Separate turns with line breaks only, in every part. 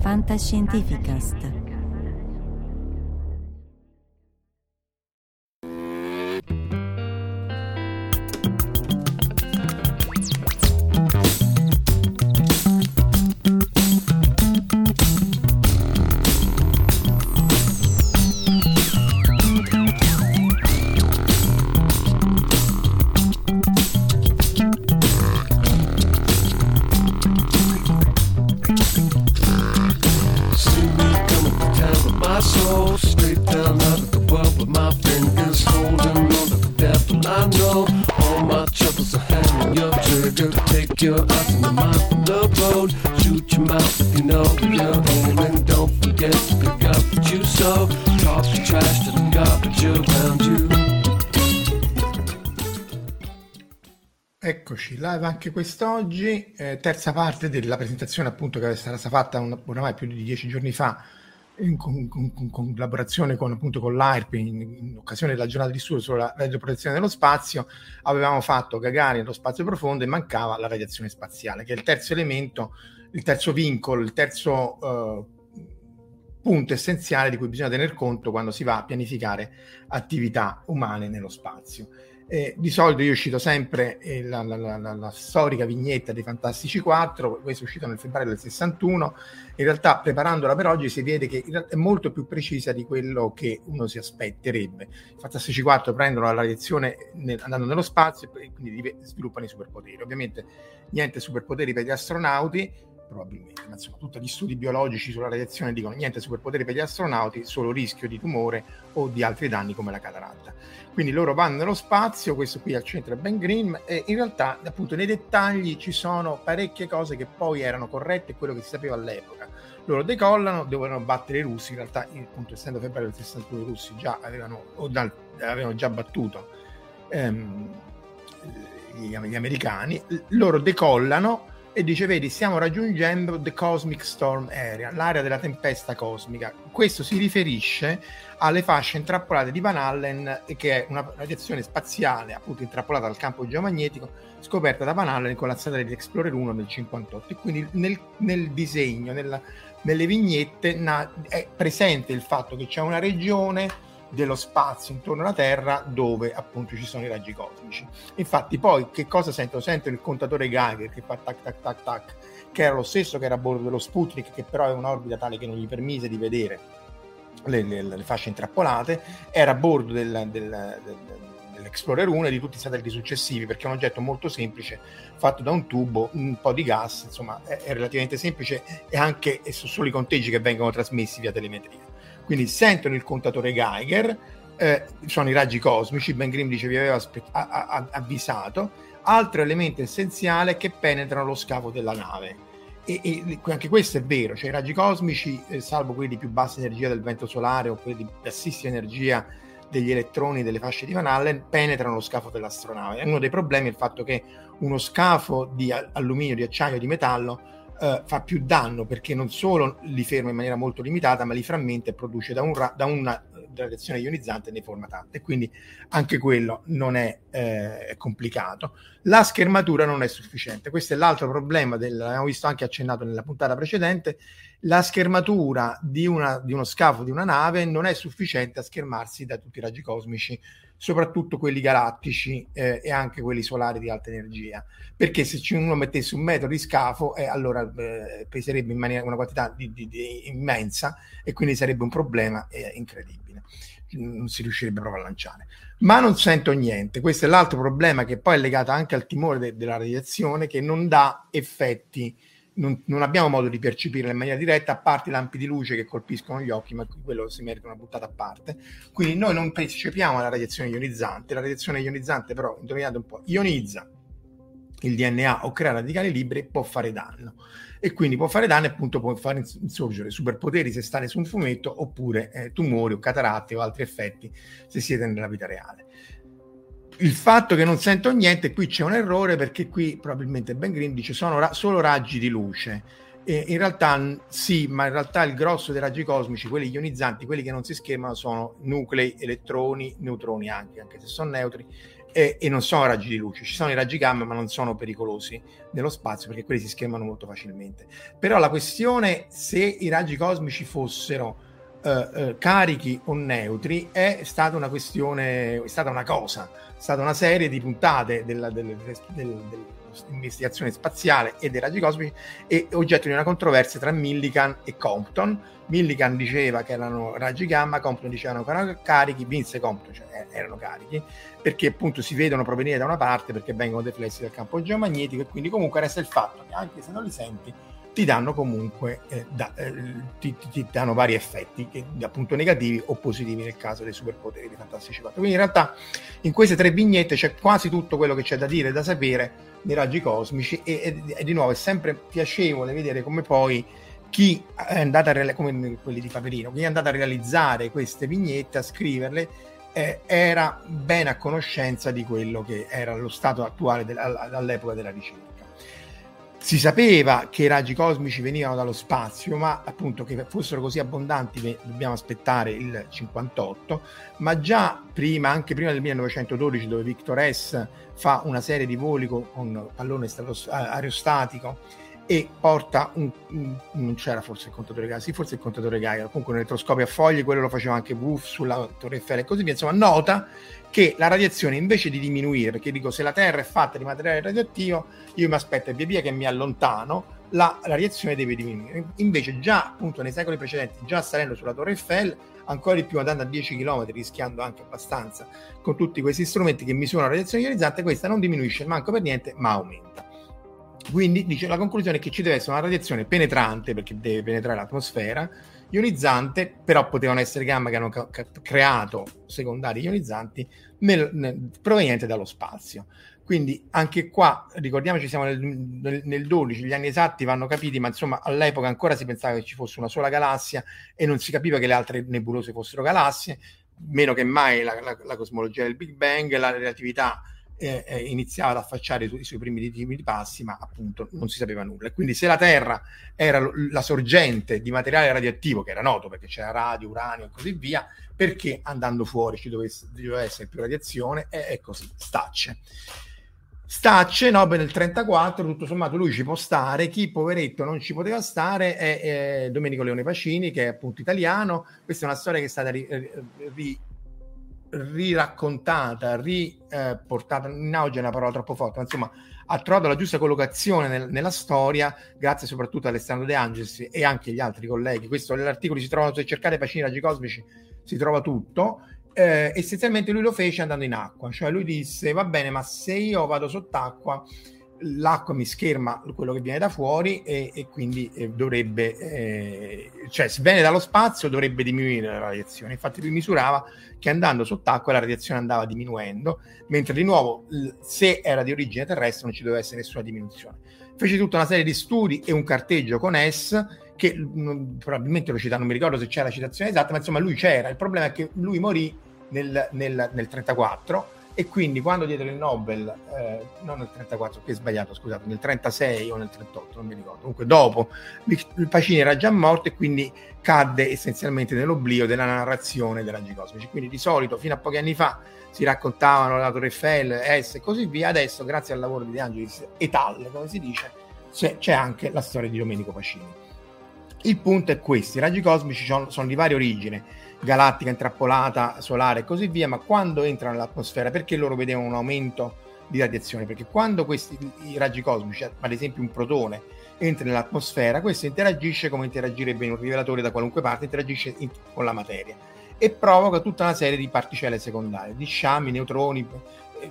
Fantascientificast.
Live anche quest'oggi, eh, terza parte della presentazione appunto che era stata fatta un- oramai più di dieci giorni fa in, con- con- con collaborazione con, appunto, con l'AIRP in, in occasione della giornata di studio sulla radioprotezione dello spazio, avevamo fatto Gagarin nello spazio profondo e mancava la radiazione spaziale, che è il terzo elemento, il terzo vincolo, il terzo eh, punto essenziale di cui bisogna tener conto quando si va a pianificare attività umane nello spazio. Eh, di solito io cito sempre eh, la, la- la- la- storica vignetta dei Fantastici 4, questo è uscito nel febbraio del 61. In realtà, preparandola per oggi, si vede che è molto più precisa di quello che uno si aspetterebbe. I Fantastici 4 prendono la radiazione nel- andando nello spazio e quindi sviluppano i superpoteri. Ovviamente, niente superpoteri per gli astronauti, probabilmente, ma insomma, tutti gli studi biologici sulla radiazione dicono niente superpoteri per gli astronauti, solo rischio di tumore o di altri danni come la cataratta. Quindi loro vanno nello spazio, questo qui al centro è Ben Green, e in realtà appunto nei dettagli ci sono parecchie cose che poi erano corrette, quello che si sapeva all'epoca. Loro decollano, dovevano battere i russi, in realtà appunto essendo febbraio del 61 i russi già avevano, o dal- avevano già battuto ehm, gli americani, loro decollano e dice vedi stiamo raggiungendo the cosmic storm area l'area della tempesta cosmica. Questo si riferisce alle fasce intrappolate di Van Allen che è una radiazione spaziale appunto intrappolata dal campo geomagnetico scoperta da Van Allen con la satellite Explorer 1 nel 58 e quindi nel, nel disegno nella- nelle vignette na- è presente il fatto che c'è una regione dello spazio intorno alla Terra dove appunto ci sono i raggi cosmici Infatti, poi che cosa sento? Sento il contatore Geiger che fa tac tac tac tac, che era lo stesso che era a bordo dello Sputnik, che però è un'orbita tale che non gli permise di vedere le, le- le fasce intrappolate, era a bordo del, del- del- dell'Explorer 1 e di tutti i satelliti successivi, perché è un oggetto molto semplice, fatto da un tubo, un po' di gas, insomma, è, è relativamente semplice e anche e sono solo i conteggi che vengono trasmessi via telemetria. Quindi sentono il contatore Geiger, eh, sono i raggi cosmici, Ben Grimm dice vi aveva aspe- a- a- avvisato, altro elemento essenziale che penetrano lo scafo della nave. E, e anche questo è vero, cioè i raggi cosmici, eh, salvo quelli di più bassa energia del vento solare o quelli di bassissima energia degli elettroni delle fasce di Van Allen, penetrano lo scafo dell'astronave. E uno dei problemi è il fatto che uno scafo di alluminio, di acciaio, di metallo eh, fa più danno perché non solo li ferma in maniera molto limitata, ma li frammenta e produce da, un ra- da una radiazione ionizzante ne forma tante. Quindi anche quello non è, eh, complicato. La schermatura non è sufficiente. Questo è l'altro problema, del, l'abbiamo visto anche accennato nella puntata precedente. La schermatura di, una, di uno scafo di una nave non è sufficiente a schermarsi da tutti i raggi cosmici, soprattutto quelli galattici eh, e anche quelli solari di alta energia. Perché se uno mettesse un metro di scafo, eh, allora eh, peserebbe in maniera, una quantità di- di- di immensa e quindi sarebbe un problema eh, incredibile non si riuscirebbe proprio a lanciare. Ma non sento niente. Questo è l'altro problema che poi è legato anche al timore de- della radiazione che non dà effetti, non, non abbiamo modo di percepirla in maniera diretta, a parte i lampi di luce che colpiscono gli occhi, ma quello si merita una buttata a parte. Quindi noi non percepiamo la radiazione ionizzante. La radiazione ionizzante, però, indovinate un po', ionizza il DNA o crea radicali liberi può fare danno e quindi può fare danno e appunto può fare ins- insorgere superpoteri se state su un fumetto oppure eh, tumori o cataratte o altri effetti se siete nella vita reale. Il fatto che non sento niente, qui c'è un errore perché qui probabilmente Ben Green dice sono ra- solo raggi di luce. E in realtà sì, ma in realtà il grosso dei raggi cosmici, quelli ionizzanti, quelli che non si schermano, sono nuclei, elettroni, neutroni anche, anche se sono neutri, e, e, non sono raggi di luce, ci sono i raggi gamma ma non sono pericolosi nello spazio perché quelli si schermano molto facilmente. Però la questione se i raggi cosmici fossero eh, eh, carichi o neutri è stata una questione, è stata una cosa, è stata una serie di puntate della, del, del, del, dell'investigazione spaziale e dei raggi cosmici e oggetto di una controversia tra Millikan e Compton. Millikan diceva che erano raggi gamma, Compton diceva che erano carichi, vinse Compton, cioè eh, erano carichi, perché appunto si vedono provenire da una parte perché vengono deflessi dal campo geomagnetico e quindi comunque resta il fatto che anche se non li senti ti danno comunque eh, da, eh, ti, ti, danno vari effetti che, appunto negativi o positivi nel caso dei superpoteri di Fantastici 4 quindi in realtà in queste tre vignette c'è quasi tutto quello che c'è da dire da sapere nei raggi cosmici e, e, e di nuovo è sempre piacevole vedere come poi chi è andato a realizzare come quelli di Paperino chi è andato a realizzare queste vignette a scriverle eh, era ben a conoscenza di quello che era lo stato attuale all'epoca della ricerca si sapeva che i raggi cosmici venivano dallo spazio, ma appunto che fossero così abbondanti dobbiamo aspettare il 58, ma già prima, anche prima del 1912, dove Victor S fa una serie di voli con, pallone aerostatico e porta un, un, non c'era forse il contatore Geiger, sì forse il contatore Geiger, comunque un elettroscopio a foglie, quello lo faceva anche Wolf sulla Torre Eiffel e così via, insomma nota che la radiazione invece di diminuire, perché dico se la Terra è fatta di materiale radioattivo, io mi aspetto via via che mi allontano, la, la radiazione deve diminuire. Invece già appunto nei secoli precedenti, già salendo sulla Torre Eiffel, ancora di più andando a 10 km, rischiando anche abbastanza con tutti questi strumenti che misurano la radiazione ionizzante, questa non diminuisce manco per niente, ma aumenta. Quindi dice, la conclusione è che ci deve essere una radiazione penetrante, perché deve penetrare l'atmosfera, ionizzante, però potevano essere gamma che hanno ca- creato secondari ionizzanti nel, nel, provenienti dallo spazio. Quindi anche qua, ricordiamoci, siamo nel, nel, nel, 12, gli anni esatti vanno capiti, ma insomma all'epoca ancora si pensava che ci fosse una sola galassia e non si capiva che le altre nebulose fossero galassie, meno che mai la, la, la cosmologia del Big Bang, la relatività eh, eh, iniziava ad affacciare i, su- i suoi primi, primi passi, ma appunto non si sapeva nulla. E quindi se la Terra era l- la sorgente di materiale radioattivo, che era noto perché c'era radio, uranio e così via, perché andando fuori ci doveva essere più radiazione? E è così, stacce. Stacce, Nobel nel 34, tutto sommato lui ci può stare, chi poveretto non ci poteva stare è, è Domenico Leone Pacini, che è appunto italiano, questa è una storia che è stata ri, ri, riraccontata, riportata eh, in auge è una parola troppo forte, ma insomma ha trovato la giusta collocazione nel, nella storia, grazie soprattutto a Alessandro De Angelis e anche agli altri colleghi. Questo nell'articolo si trova, se cercate Pacini Raggi Cosmici si trova tutto. Eh, essenzialmente lui lo fece andando in acqua, cioè lui disse va bene, ma se io vado sott'acqua l'acqua mi scherma quello che viene da fuori e, e quindi eh, dovrebbe, eh, cioè se viene dallo spazio dovrebbe diminuire la radiazione. Infatti lui misurava che andando sott'acqua la radiazione andava diminuendo, mentre di nuovo se era di origine terrestre non ci doveva essere nessuna diminuzione. Fece tutta una serie di studi e un carteggio con S che mh, probabilmente lo cita, non mi ricordo se c'era la citazione esatta, ma insomma lui c'era. Il problema è che lui morì nel, nel, nel 34 e quindi quando dietro il Nobel, eh, non nel 34, qui è sbagliato, scusate, nel 36 o nel 38, non mi ricordo, comunque dopo il Pacini era già morto e quindi cadde essenzialmente nell'oblio della narrazione dei raggi cosmici. Quindi di solito fino a pochi anni fa si raccontavano la Torre Eiffel, S e così via, adesso grazie al lavoro di De Angelis et al, come si dice, c'è, c'è anche la storia di Domenico Pacini. Il punto è questo, i raggi cosmici sono, sono di varia origine, galattica intrappolata, solare e così via, ma quando entrano nell'atmosfera, perché loro vedevano un aumento di radiazione? Perché quando questi raggi cosmici, ad esempio un protone, entra nell'atmosfera, questo interagisce come interagirebbe in un rivelatore da qualunque parte, interagisce in, con la materia e provoca tutta una serie di particelle secondarie, di sciami, neutroni, eh,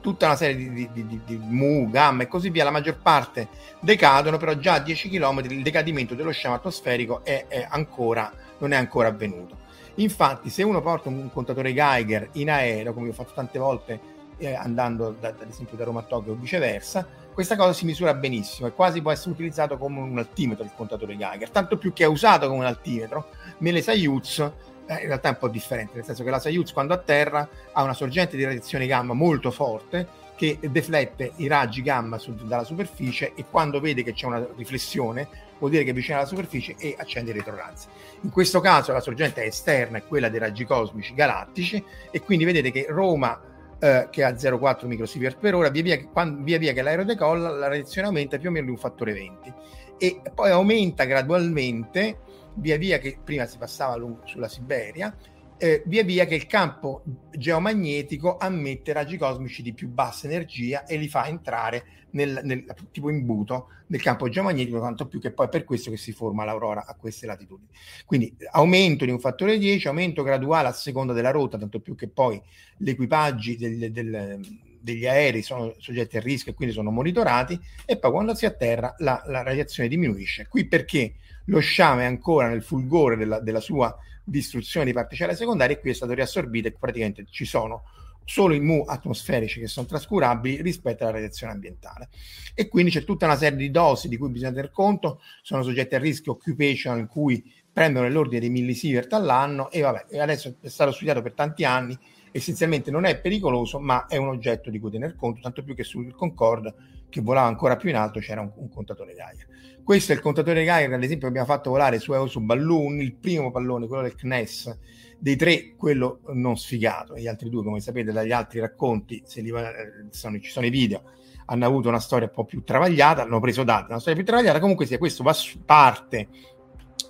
tutta una serie di, di, di, di, mu, gamma e così via, la maggior parte decadono, però già a 10 km il decadimento dello sciame atmosferico è, è ancora, non è ancora avvenuto. Infatti, se uno porta un contatore Geiger in aereo, come ho fatto tante volte eh, andando da, ad esempio da Roma a Tokyo o viceversa, questa cosa si misura benissimo. E quasi può essere utilizzato come un altimetro il contatore Geiger, tanto più che è usato come un altimetro. Nelle Soyuz eh, in realtà è un po' differente, nel senso che la Soyuz quando atterra ha una sorgente di radiazione gamma molto forte che deflette i raggi gamma su, dalla superficie e quando vede che c'è una riflessione vuol dire che vicino alla superficie e accende i retrorazzi. In questo caso la sorgente esterna, è quella dei raggi cosmici galattici e quindi vedete che Roma eh, che ha 0,4 microsievert per ora, via via, quando, via via che l'aereo decolla la radiazione aumenta più o meno di un fattore 20 e poi aumenta gradualmente via via che prima si passava sulla Siberia eh, via via che il campo geomagnetico ammette raggi cosmici di più bassa energia e li fa entrare nel, nel tipo imbuto del campo geomagnetico, tanto più che poi è per questo che si forma l'aurora a queste latitudini. Quindi aumento di un fattore 10, aumento graduale a seconda della rotta, tanto più che poi gli equipaggi del, del, degli aerei sono soggetti a rischio e quindi sono monitorati e poi quando si atterra la, la radiazione diminuisce. Qui perché lo sciame è ancora nel fulgore della, della sua distruzione di particelle secondarie e qui è stato riassorbito e praticamente ci sono solo i mu atmosferici che sono trascurabili rispetto alla radiazione ambientale. E quindi c'è tutta una serie di dosi di cui bisogna tener conto, sono soggetti a rischio occupational in cui prendono nell'ordine dei millisievert all'anno e vabbè, adesso è stato studiato per tanti anni, essenzialmente non è pericoloso, ma è un oggetto di cui tener conto, tanto più che sul Concorde, che volava ancora più in alto, c'era un, un contatore Geiger. Questo è il contatore Geiger, ad esempio, abbiamo fatto volare su Eosu Balloon, il primo pallone, quello del CNES, dei tre, quello non sfigato. Gli altri due, come sapete dagli altri racconti, se li, eh, sono, ci sono i video, hanno avuto una storia un po' più travagliata, hanno preso dati, una storia più travagliata. Comunque sia, questo va, parte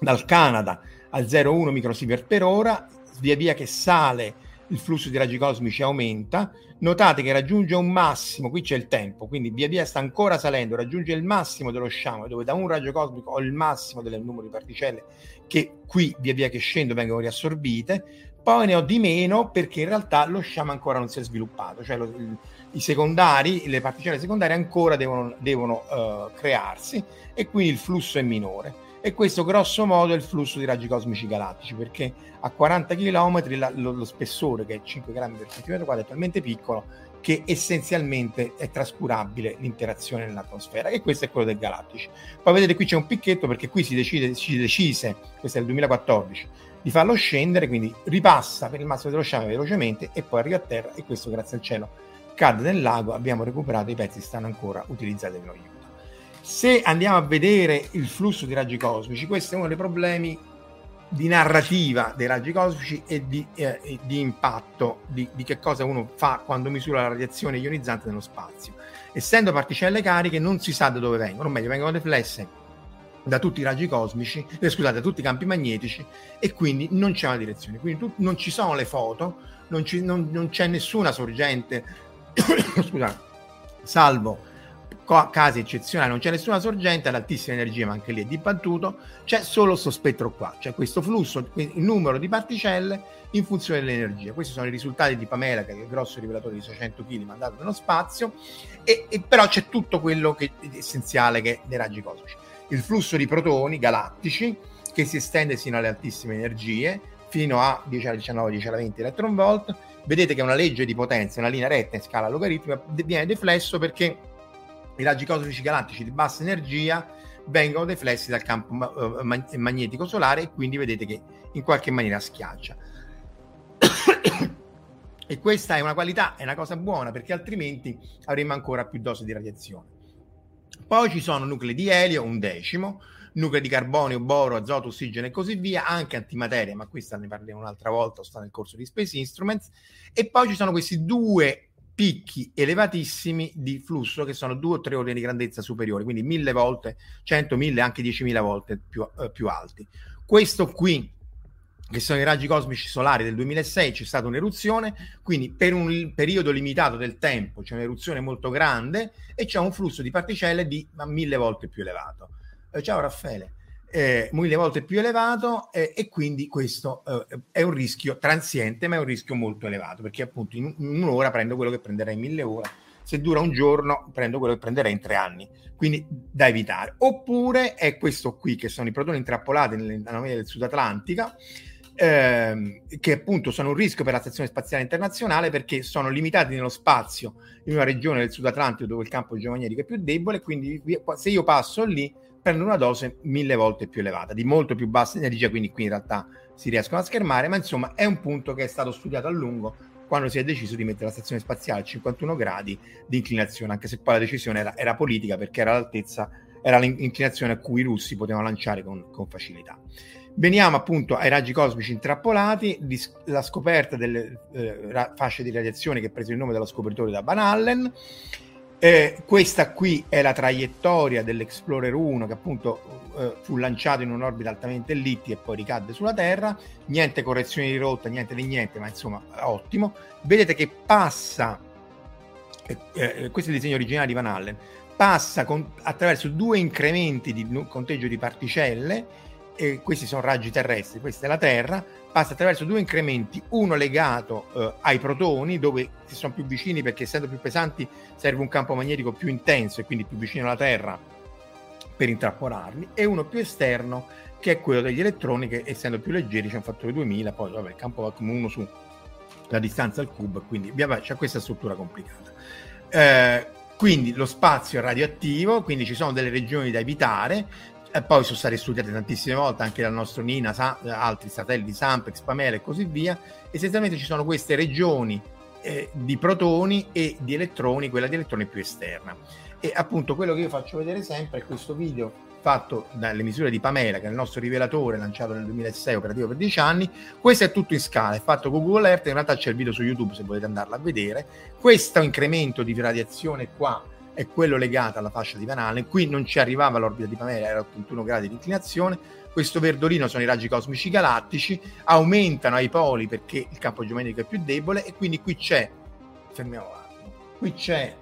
dal Canada a 0,1 microsievert per ora, via via che sale il flusso di raggi cosmici aumenta, notate che raggiunge un massimo, qui c'è il tempo, quindi via via sta ancora salendo, raggiunge il massimo dello sciame, dove da un raggio cosmico ho il massimo del numero di particelle che qui via via che scendo vengono riassorbite, poi ne ho di meno perché in realtà lo sciame ancora non si è sviluppato, cioè lo, i secondari, le particelle secondarie ancora devono, devono uh, crearsi e quindi il flusso è minore e questo grosso modo è il flusso di raggi cosmici galattici perché a 40 km la, lo, lo, spessore che è 5 grammi per centimetro quadro è talmente piccolo che essenzialmente è trascurabile l'interazione nell'atmosfera e questo è quello dei galattici. Poi vedete qui c'è un picchetto perché qui si decide si decise questo è il 2014 di farlo scendere quindi ripassa per il massimo dello sciame velocemente e poi arriva a terra e questo grazie al cielo cade nel lago abbiamo recuperato i pezzi stanno ancora utilizzati per noi se andiamo a vedere il flusso di raggi cosmici, questo è uno dei problemi di narrativa dei raggi cosmici e di, eh, di impatto di, di, che cosa uno fa quando misura la radiazione ionizzante nello spazio. Essendo particelle cariche non si sa da dove vengono, o meglio vengono deflesse da tutti i raggi cosmici, eh, scusate, da tutti i campi magnetici e quindi non c'è una direzione, quindi tu, non ci sono le foto, non, ci, non, non c'è nessuna sorgente, scusate, salvo casi eccezionali, non c'è nessuna sorgente ad altissima energia, ma anche lì è dibattuto, c'è solo questo spettro qua, c'è questo flusso, il numero di particelle in funzione dell'energia. Questi sono i risultati di Pamela, che è il grosso rivelatore di 600 kg mandato nello spazio, e, e però c'è tutto quello che è essenziale che è nei raggi cosmici. Il flusso di protoni galattici che si estende sino alle altissime energie, fino a 10 alla 19, 10 alla 20 electron volt. Vedete che una legge di potenza, una linea retta in scala logaritmica, viene deflesso perché i raggi cosmici galattici di bassa energia vengono deflessi dal campo eh, magnetico solare e quindi vedete che in qualche maniera schiaccia. e questa è una qualità, è una cosa buona perché altrimenti avremmo ancora più dose di radiazione. Poi ci sono nuclei di elio, un decimo, nuclei di carbonio, boro, azoto, ossigeno e così via, anche antimateria, ma questa ne parleremo un'altra volta, sta nel corso di Space Instruments. E poi ci sono questi due picchi elevatissimi di flusso che sono due o tre ordini di grandezza superiori, quindi mille volte, cento, mille, anche diecimila volte più, eh, più alti. Questo qui, che sono i raggi cosmici solari del 2006, c'è stata un'eruzione, quindi per un periodo limitato del tempo c'è un'eruzione molto grande e c'è un flusso di particelle di mille volte più elevato. Eh, ciao Raffaele eh, mille volte più elevato eh, e quindi questo eh, è un rischio transiente ma è un rischio molto elevato perché appunto in, in un'ora prendo quello che prenderei in mille ore se dura un giorno prendo quello che prenderei in tre anni quindi da evitare. Oppure è questo qui che sono i protoni intrappolati nell'anomalia del Sud Atlantica ehm, che appunto sono un rischio per la stazione spaziale internazionale perché sono limitati nello spazio in una regione del Sud Atlantico dove il campo geomagnetico è più debole quindi se io passo lì prende una dose mille volte più elevata, di molto più bassa energia, quindi qui in realtà si riescono a schermare, ma insomma è un punto che è stato studiato a lungo quando si è deciso di mettere la stazione spaziale a 51 gradi di inclinazione, anche se poi la decisione era, era politica perché era l'altezza, era l'inclinazione a cui i russi potevano lanciare con, con facilità. Veniamo appunto ai raggi cosmici intrappolati, la scoperta delle eh, fasce di radiazione che ha preso il nome dello scopritore da Van Allen. Eh, questa qui è la traiettoria dell'Explorer 1 che appunto eh, fu lanciato in un'orbita altamente ellittica e poi ricadde sulla Terra. Niente correzioni di rotta, niente di niente, ma insomma ottimo. Vedete che passa, eh, eh, questo è il disegno originale di Van Allen, passa con, attraverso due incrementi di conteggio di particelle e questi sono raggi terrestri, questa è la Terra, passa attraverso due incrementi, uno legato eh, ai protoni, dove si sono più vicini perché essendo più pesanti serve un campo magnetico più intenso e quindi più vicino alla Terra per intrappolarli, e uno più esterno che è quello degli elettroni che essendo più leggeri c'è un fattore 2000, poi vabbè, il campo va come uno su la distanza al cubo, quindi vabbè, c'è questa struttura complicata. Eh, quindi lo spazio è radioattivo, quindi ci sono delle regioni da evitare, e poi sono state studiate tantissime volte anche dal nostro Nina, sa- altri satelliti Sampex, Pamela e così via. Essenzialmente ci sono queste regioni eh, di protoni e di elettroni, quella di elettroni più esterna. E appunto quello che io faccio vedere sempre è questo video fatto dalle misure di Pamela, che è il nostro rivelatore lanciato nel 2006, operativo per 10 anni. Questo è tutto in scala, è fatto con Google Earth, in realtà c'è il video su YouTube se volete andarlo a vedere. Questo incremento di radiazione qua è quello legato alla fascia di Van Allen. Qui non ci arrivava l'orbita di Pamela, era 81 gradi di inclinazione. Questo verdolino sono i raggi cosmici galattici, aumentano ai poli perché il campo geometrico è più debole e quindi qui c'è, fermiamo un qui c'è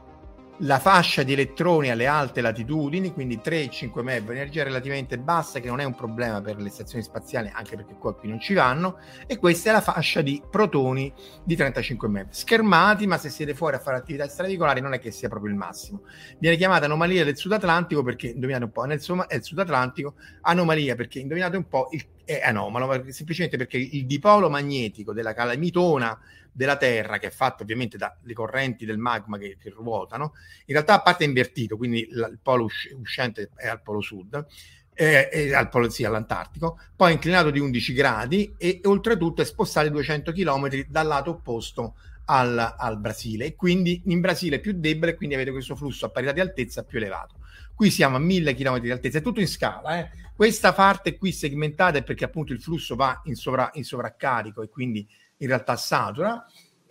la fascia di elettroni alle alte latitudini, quindi 3-5 MeV, energia relativamente bassa che non è un problema per le stazioni spaziali, anche perché qua qui non ci vanno, e questa è la fascia di protoni di 35 MeV. Schermati, ma se siete fuori a fare attività extraveicolari non è che sia proprio il massimo. Viene chiamata anomalia del Sud Atlantico perché, indovinate un po', nel è il Sud Atlantico, anomalia perché, indovinate un po', il, è anomalo, semplicemente perché il dipolo magnetico della calamitona della Terra, che è fatto ovviamente dalle correnti del magma che, che ruotano, in realtà a parte è invertito, quindi la, il polo usc- uscente è al polo sud, eh, al polo, sì, all'Antartico, poi è inclinato di 11 gradi e, e oltretutto è spostato 200 km dal lato opposto al, al, Brasile e quindi in Brasile è più debole quindi avete questo flusso a parità di altezza più elevato. Qui siamo a 1000 km di altezza, è tutto in scala. Eh. Questa parte qui segmentata è perché appunto il flusso va in, sovra, in sovraccarico e quindi in realtà satura,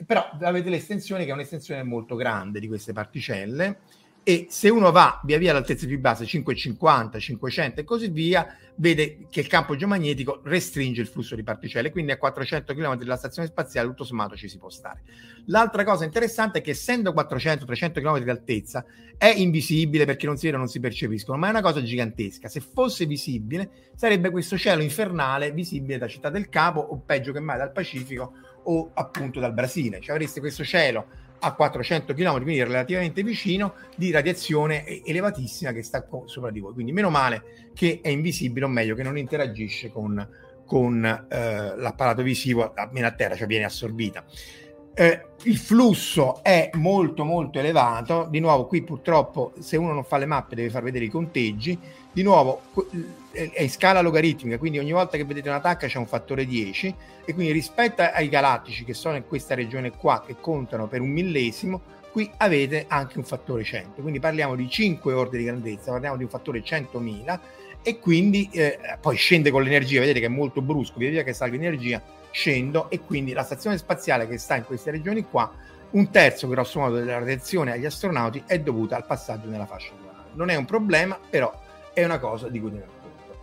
però avete l'estensione che è un'estensione molto grande di queste particelle e se uno va via via all'altezza più bassa 550, 500 e così via, vede che il campo geomagnetico restringe il flusso di particelle, quindi a 400 km dalla stazione spaziale tutto sommato ci si può stare. L'altra cosa interessante è che essendo 400-300 km di altezza è invisibile perché non si vedono, non si percepiscono, ma è una cosa gigantesca. Se fosse visibile sarebbe questo cielo infernale visibile da Città del Capo o peggio che mai dal Pacifico o appunto dal Brasile. Cioè avreste questo cielo a 400 km, quindi relativamente vicino, di radiazione elevatissima che sta sopra di voi. Quindi meno male che è invisibile, o meglio che non interagisce con, con eh, l'apparato visivo almeno a terra, cioè viene assorbita. Eh, il flusso è molto molto elevato, di nuovo qui purtroppo se uno non fa le mappe deve far vedere i conteggi, di nuovo è in scala logaritmica, quindi ogni volta che vedete una tacca c'è un fattore 10 e quindi rispetto ai galattici che sono in questa regione qua che contano per un millesimo, qui avete anche un fattore 100, quindi parliamo di 5 ordini di grandezza, parliamo di un fattore 100.000 e quindi eh, poi scende con l'energia, vedete che è molto brusco, via via che salga l'energia scendo e quindi la stazione spaziale che sta in queste regioni qua, un terzo grosso modo della radiazione agli astronauti è dovuta al passaggio nella fascia lunare. Non è un problema, però è una cosa di cui conto.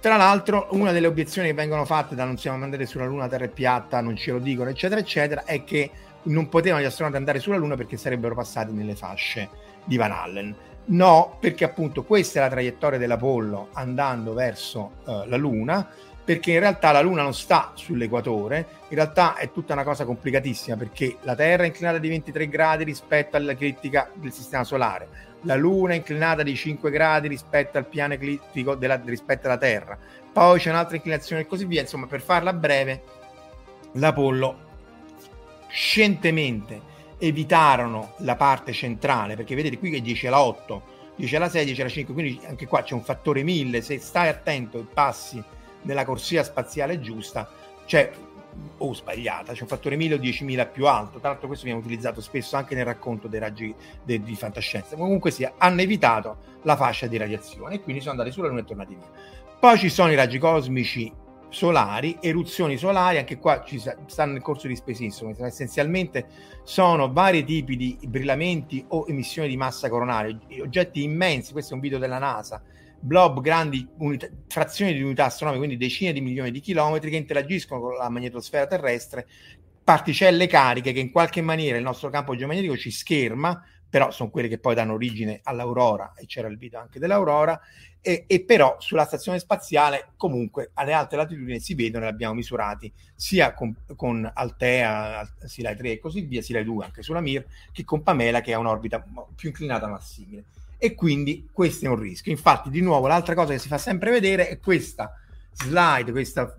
Tra l'altro, una delle obiezioni che vengono fatte da non siamo andati sulla Luna, Terra è piatta, non ce lo dicono, eccetera, eccetera, è che non potevano gli astronauti andare sulla Luna perché sarebbero passati nelle fasce di Van Allen. No, perché appunto questa è la traiettoria dell'Apollo andando verso uh, la Luna perché in realtà la Luna non sta sull'equatore, in realtà è tutta una cosa complicatissima perché la Terra è inclinata di 23 gradi rispetto all'eclittica del Sistema Solare, la Luna è inclinata di 5 gradi rispetto al piano eclittico della, rispetto alla Terra, poi c'è un'altra inclinazione e così via, insomma per farla breve, l'Apollo scientemente evitarono la parte centrale, perché vedete qui che 10 alla 8, 10 alla 6, 10 alla 5, quindi anche qua c'è un fattore 1000, se stai attento e passi nella corsia spaziale giusta, cioè o sbagliata, c'è un fattore 1000 o 10.000 più alto. Tra l'altro, questo viene utilizzato spesso anche nel racconto dei raggi de, di fantascienza. Comunque sia, hanno evitato la fascia di radiazione e quindi sono andati sulla Luna e tornati via. Poi ci sono i raggi cosmici solari, eruzioni solari, anche qua ci stanno nel corso di spesissimo, essenzialmente sono vari tipi di brillamenti o emissioni di massa coronale, oggetti immensi, questo è un video della NASA, blob grandi unità, frazioni di unità astronomiche, quindi decine di milioni di chilometri che interagiscono con la magnetosfera terrestre, particelle cariche che in qualche maniera il nostro campo geometrico ci scherma, però sono quelle che poi danno origine all'aurora e c'era il video anche dell'aurora e, e, però sulla stazione spaziale comunque alle alte latitudini si vedono li abbiamo misurati sia con, con Altea, Silai 3 e così via, Silai 2 anche sulla Mir, che con Pamela che ha un'orbita più inclinata ma simile. E quindi questo è un rischio. Infatti, di nuovo, l'altra cosa che si fa sempre vedere è questa slide, questa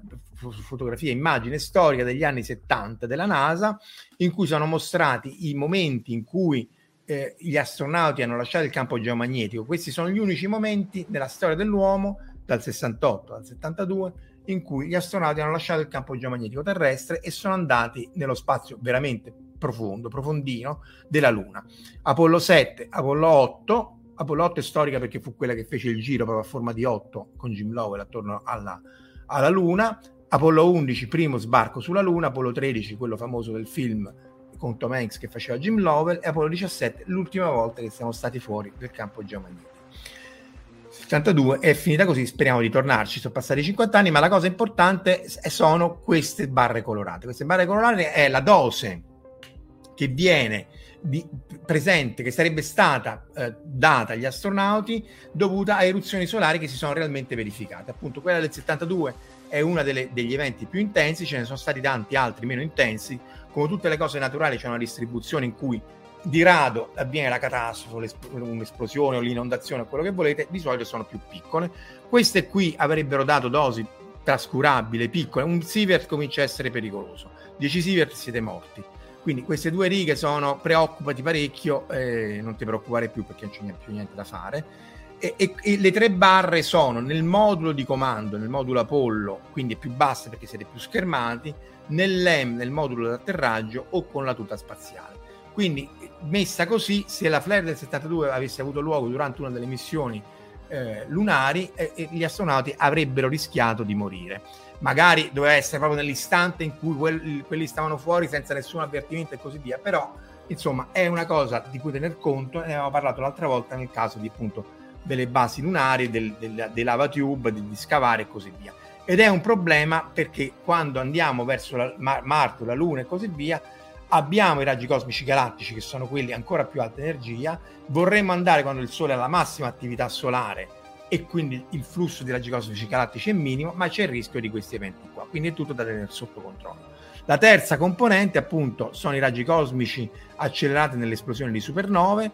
fotografia, immagine storica degli anni 70 della NASA, in cui sono mostrati i momenti in cui eh, gli astronauti hanno lasciato il campo geomagnetico. Questi sono gli unici momenti nella storia dell'uomo, dal 68 al 72, in cui gli astronauti hanno lasciato il campo geomagnetico terrestre e sono andati nello spazio veramente profondo, profondino della Luna. Apollo 7, Apollo 8, Apollo 8 è storica perché fu quella che fece il giro proprio a forma di 8 con Jim Lovell attorno alla, alla Luna. Apollo 11, primo sbarco sulla Luna, Apollo 13, quello famoso del film con Tom Hanks che faceva Jim Lovell e Apollo 17 l'ultima volta che siamo stati fuori del campo geomagnetico. 72 è finita così, speriamo di tornarci, sono passati 50 anni, ma la cosa importante sono queste barre colorate. Queste barre colorate è la dose che viene di, presente, che sarebbe stata eh, data agli astronauti dovuta a eruzioni solari che si sono realmente verificate. Appunto, quella del 72 è uno degli eventi più intensi, ce ne sono stati tanti altri meno intensi, come tutte le cose naturali c'è una distribuzione in cui di rado avviene la catastrofe, un'esplosione o l'inondazione o quello che volete, di solito sono più piccole. Queste qui avrebbero dato dosi trascurabili, piccole. Un sievert comincia a essere pericoloso. 10 sievert siete morti. Quindi queste due righe sono preoccupati parecchio, eh, non ti preoccupare più perché non c'è più niente da fare. E, e, e, le tre barre sono nel modulo di comando, nel modulo Apollo, quindi è più bassa perché siete più schermati, nell'EM, nel modulo d'atterraggio o con la tuta spaziale. Quindi messa così, se la flare del 72 avesse avuto luogo durante una delle missioni eh, lunari, eh, gli astronauti avrebbero rischiato di morire. Magari doveva essere proprio nell'istante in cui quelli, quelli stavano fuori senza nessun avvertimento e così via, però insomma è una cosa di cui tener conto, ne avevamo parlato l'altra volta nel caso di appunto delle basi lunari, del, del, dei lava tube, di, di scavare e così via ed è un problema perché quando andiamo verso la, Mar- Marte, la Luna e così via, abbiamo i raggi cosmici galattici che sono quelli ancora più alta energia, vorremmo andare quando il Sole ha la massima attività solare e quindi il flusso di raggi cosmici galattici è minimo, ma c'è il rischio di questi eventi qua, quindi è tutto da tenere sotto controllo. La terza componente appunto sono i raggi cosmici accelerati nell'esplosione di supernove,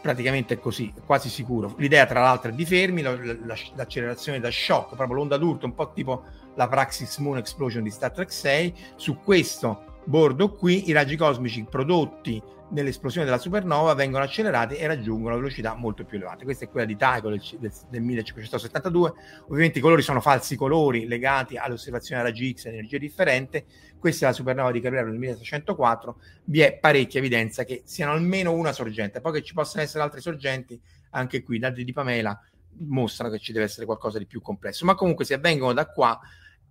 praticamente è così, quasi sicuro. L'idea, tra l'altro, è di Fermi, la, la, l'accelerazione da shock, proprio l'onda d'urto, un po' tipo la Praxis Moon Explosion di Star Trek 6. Su questo bordo qui i raggi cosmici prodotti nell'esplosione della supernova vengono accelerati e raggiungono velocità molto più elevate. Questa è quella di Tycho del, del, del 1572. Ovviamente i colori sono falsi colori legati all'osservazione a raggi X, energia differente. Questa è la supernova di Carrero del 1604. Vi è parecchia evidenza che siano almeno una sorgente. Poi che ci possano essere altre sorgenti, anche qui, dati di Pamela mostrano che ci deve essere qualcosa di più complesso. Ma comunque se avvengono da qua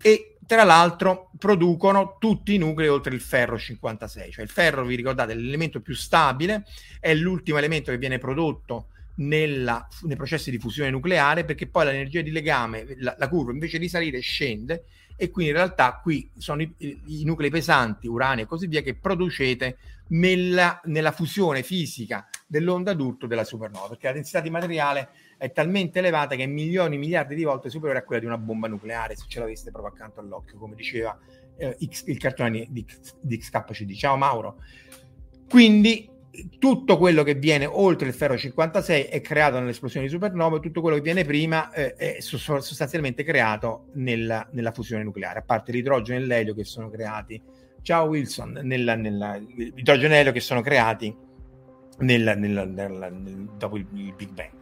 e tra l'altro producono tutti i nuclei oltre il ferro 56, cioè il ferro, vi ricordate, è l'elemento più stabile, è l'ultimo elemento che viene prodotto nella, nei processi di fusione nucleare perché poi l'energia di legame, la, la, curva invece di salire scende e quindi in realtà qui sono i, i nuclei pesanti, urani e così via che producete nella, nella fusione fisica dell'onda d'urto della supernova perché la densità di materiale è talmente elevata che è milioni, miliardi di volte superiore a quella di una bomba nucleare, se ce l'aveste proprio accanto all'occhio, come diceva eh, X, il cartone di, di XKCD. Ciao Mauro. Quindi tutto quello che viene oltre il ferro 56 è creato nell'esplosione di supernova, tutto quello che viene prima eh, è sostanzialmente creato nella, nella, fusione nucleare, a parte l'idrogeno e l'elio che sono creati. Ciao Wilson, nella, nella, l'idrogeno e l'elio che sono creati dopo il, il Big Bang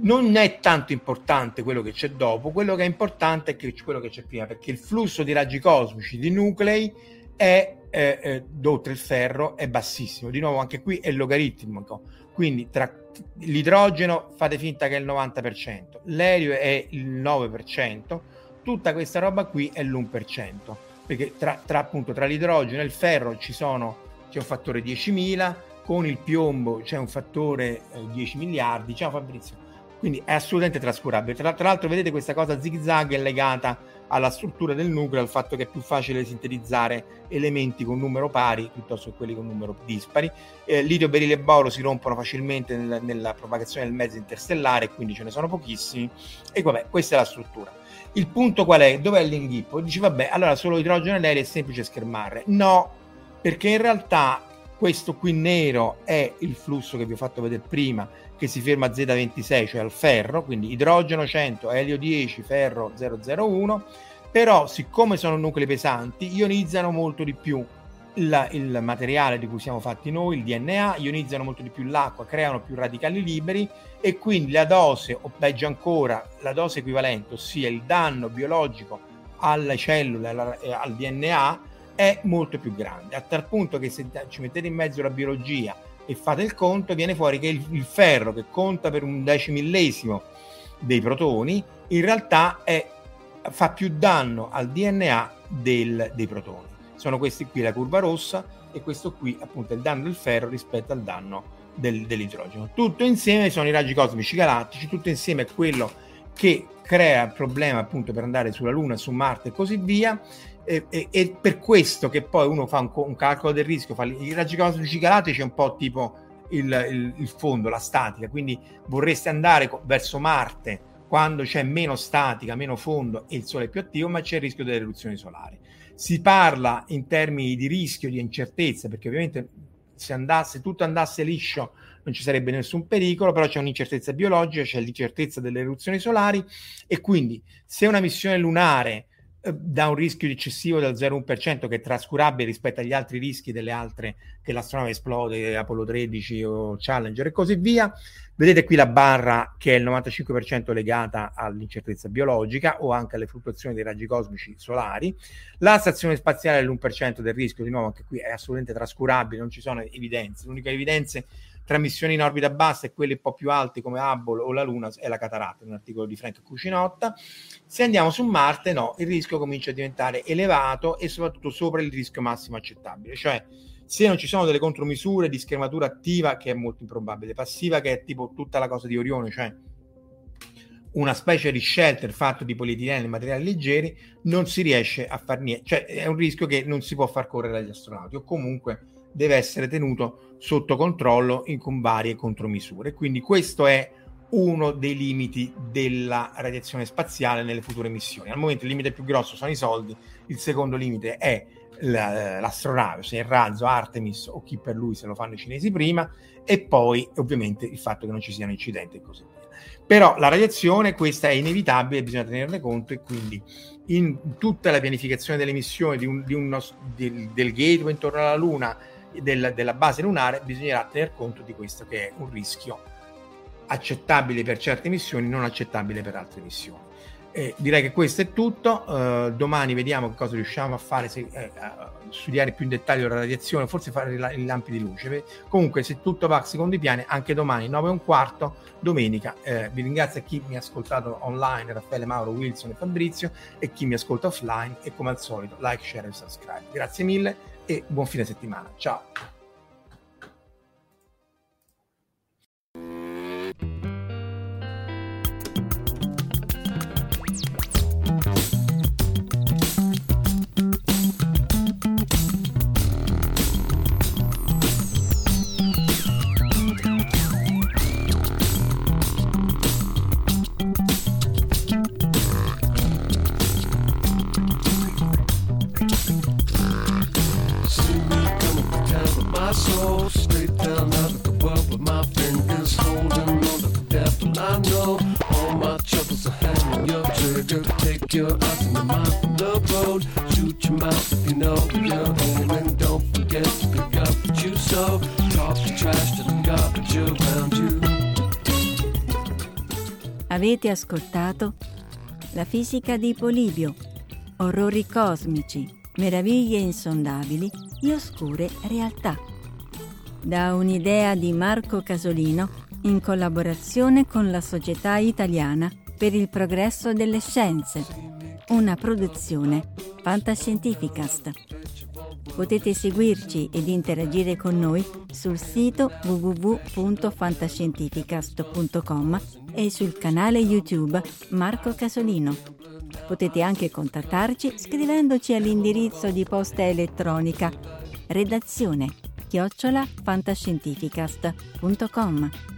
non è tanto importante quello che c'è dopo, quello che è importante è quello che c'è prima, perché il flusso di raggi cosmici di nuclei è eh, eh, oltre il ferro è bassissimo. Di nuovo, anche qui è logaritmico. Quindi tra l'idrogeno fate finta che è il 90%, l'elio è il 9%, tutta questa roba qui è l'1%, perché tra, tra, appunto, tra l'idrogeno e il ferro ci sono, c'è un fattore 10.000, con il piombo c'è un fattore eh, 10 miliardi. Ciao Fabrizio. Quindi è assolutamente trascurabile. Tra, tra l'altro, vedete questa cosa zig zag è legata alla struttura del nucleo, al fatto che è più facile sintetizzare elementi con numero pari piuttosto che quelli con numero dispari. Eh, litio, berile e boro si rompono facilmente nel, nella propagazione del mezzo interstellare, quindi ce ne sono pochissimi. E vabbè, questa è la struttura. Il punto qual è? Dov'è l'inghippo? Dici, vabbè, allora solo idrogeno e l'elio è semplice schermare. No, perché in realtà questo qui nero è il flusso che vi ho fatto vedere prima, che si ferma a Z26, cioè al ferro, quindi idrogeno 100, elio 10, ferro 001, però siccome sono nuclei pesanti, ionizzano molto di più il, il, materiale di cui siamo fatti noi, il DNA, ionizzano molto di più l'acqua, creano più radicali liberi e quindi la dose, o peggio ancora, la dose equivalente, ossia il danno biologico alle cellule, al DNA, è molto più grande, a tal punto che se ci mettete in mezzo la biologia e fate il conto, viene fuori che il, il ferro che conta per un decimillesimo dei protoni, in realtà è, fa più danno al DNA del, dei protoni. Sono questi qui la curva rossa e questo qui appunto è il danno del ferro rispetto al danno del, dell'idrogeno. Tutto insieme sono i raggi cosmici galattici, tutto insieme è quello che crea il problema appunto per andare sulla Luna, su Marte e così via e, e, e, per questo che poi uno fa un, un calcolo del rischio, fa i raggi cosmici galattici è un po' tipo il, il, il, fondo, la statica, quindi vorreste andare verso Marte quando c'è meno statica, meno fondo e il Sole è più attivo, ma c'è il rischio delle eruzioni solari. Si parla in termini di rischio, di incertezza, perché ovviamente se, andasse, tutto andasse liscio non ci sarebbe nessun pericolo, però c'è un'incertezza biologica, c'è l'incertezza delle eruzioni solari e quindi se una missione lunare eh, da un rischio eccessivo del 0,1% che è trascurabile rispetto agli altri rischi delle altre che l'astronave esplode, Apollo 13 o Challenger e così via. Vedete qui la barra che è il 95% legata all'incertezza biologica o anche alle fluttuazioni dei raggi cosmici solari. La stazione spaziale è l'1% del rischio, di nuovo anche qui è assolutamente trascurabile, non ci sono evidenze. L'unica evidenza tra missioni in orbita bassa e quelle un po' più alte come Hubble o la Luna è la cataratta, un articolo di Frank Cucinotta. Se andiamo su Marte, no, il rischio comincia a diventare elevato e soprattutto sopra il rischio massimo accettabile, cioè se non ci sono delle contromisure di schermatura attiva, che è molto improbabile, passiva, che è tipo tutta la cosa di Orione, cioè una specie di shelter fatto di polietilene e materiali leggeri, non si riesce a far niente, cioè è un rischio che non si può far correre agli astronauti o comunque deve essere tenuto sotto controllo in, con varie contromisure. Quindi questo è uno dei limiti della radiazione spaziale nelle future missioni. Al momento il limite più grosso sono i soldi, il secondo limite è l'astronave, se il razzo Artemis o chi per lui se lo fanno i cinesi prima, e poi ovviamente il fatto che non ci siano incidenti e così via. Però la radiazione, questa è inevitabile, bisogna tenerne conto e quindi in tutta la pianificazione delle missioni di un, di uno, del, del gateway intorno alla Luna, del, della base lunare, bisognerà tener conto di questo che è un rischio accettabile per certe missioni, non accettabile per altre missioni. Eh, direi che questo è tutto. Uh, domani vediamo che cosa riusciamo a fare, se, eh, a studiare più in dettaglio la radiazione, forse fare i lampi di luce. Comunque, se tutto va secondo i piani, anche domani 9 e un quarto, domenica. Eh, vi ringrazio a chi mi ha ascoltato online, Raffaele Mauro, Wilson e Fabrizio, e chi mi ascolta offline. E come al solito, like, share e subscribe. Grazie mille e buon fine settimana. Ciao. Eyes and your mind from the road. Shoot your mouth you know you're aiming. Don't forget to pick up what you sow. Talk the trash to the garbage around you.
Avete ascoltato La fisica di Polibio, orrori cosmici, meraviglie insondabili e oscure realtà. Da un'idea di Marco Casolino in collaborazione con la Società Italiana per il progresso delle scienze una produzione Fantascientificast. Potete seguirci ed interagire con noi sul sito www.fantascientificast.com e sul canale YouTube Marco Casolino. Potete anche contattarci scrivendoci all'indirizzo di posta elettronica redazione chiocciola fantascientificast.com.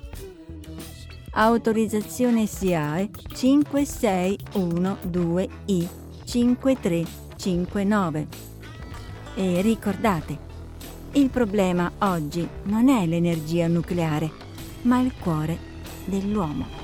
Autorizzazione SIAE 5612I 5359. E ricordate, il problema oggi non è l'energia nucleare, ma il cuore dell'uomo.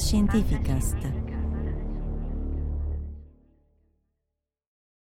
Fantascientificast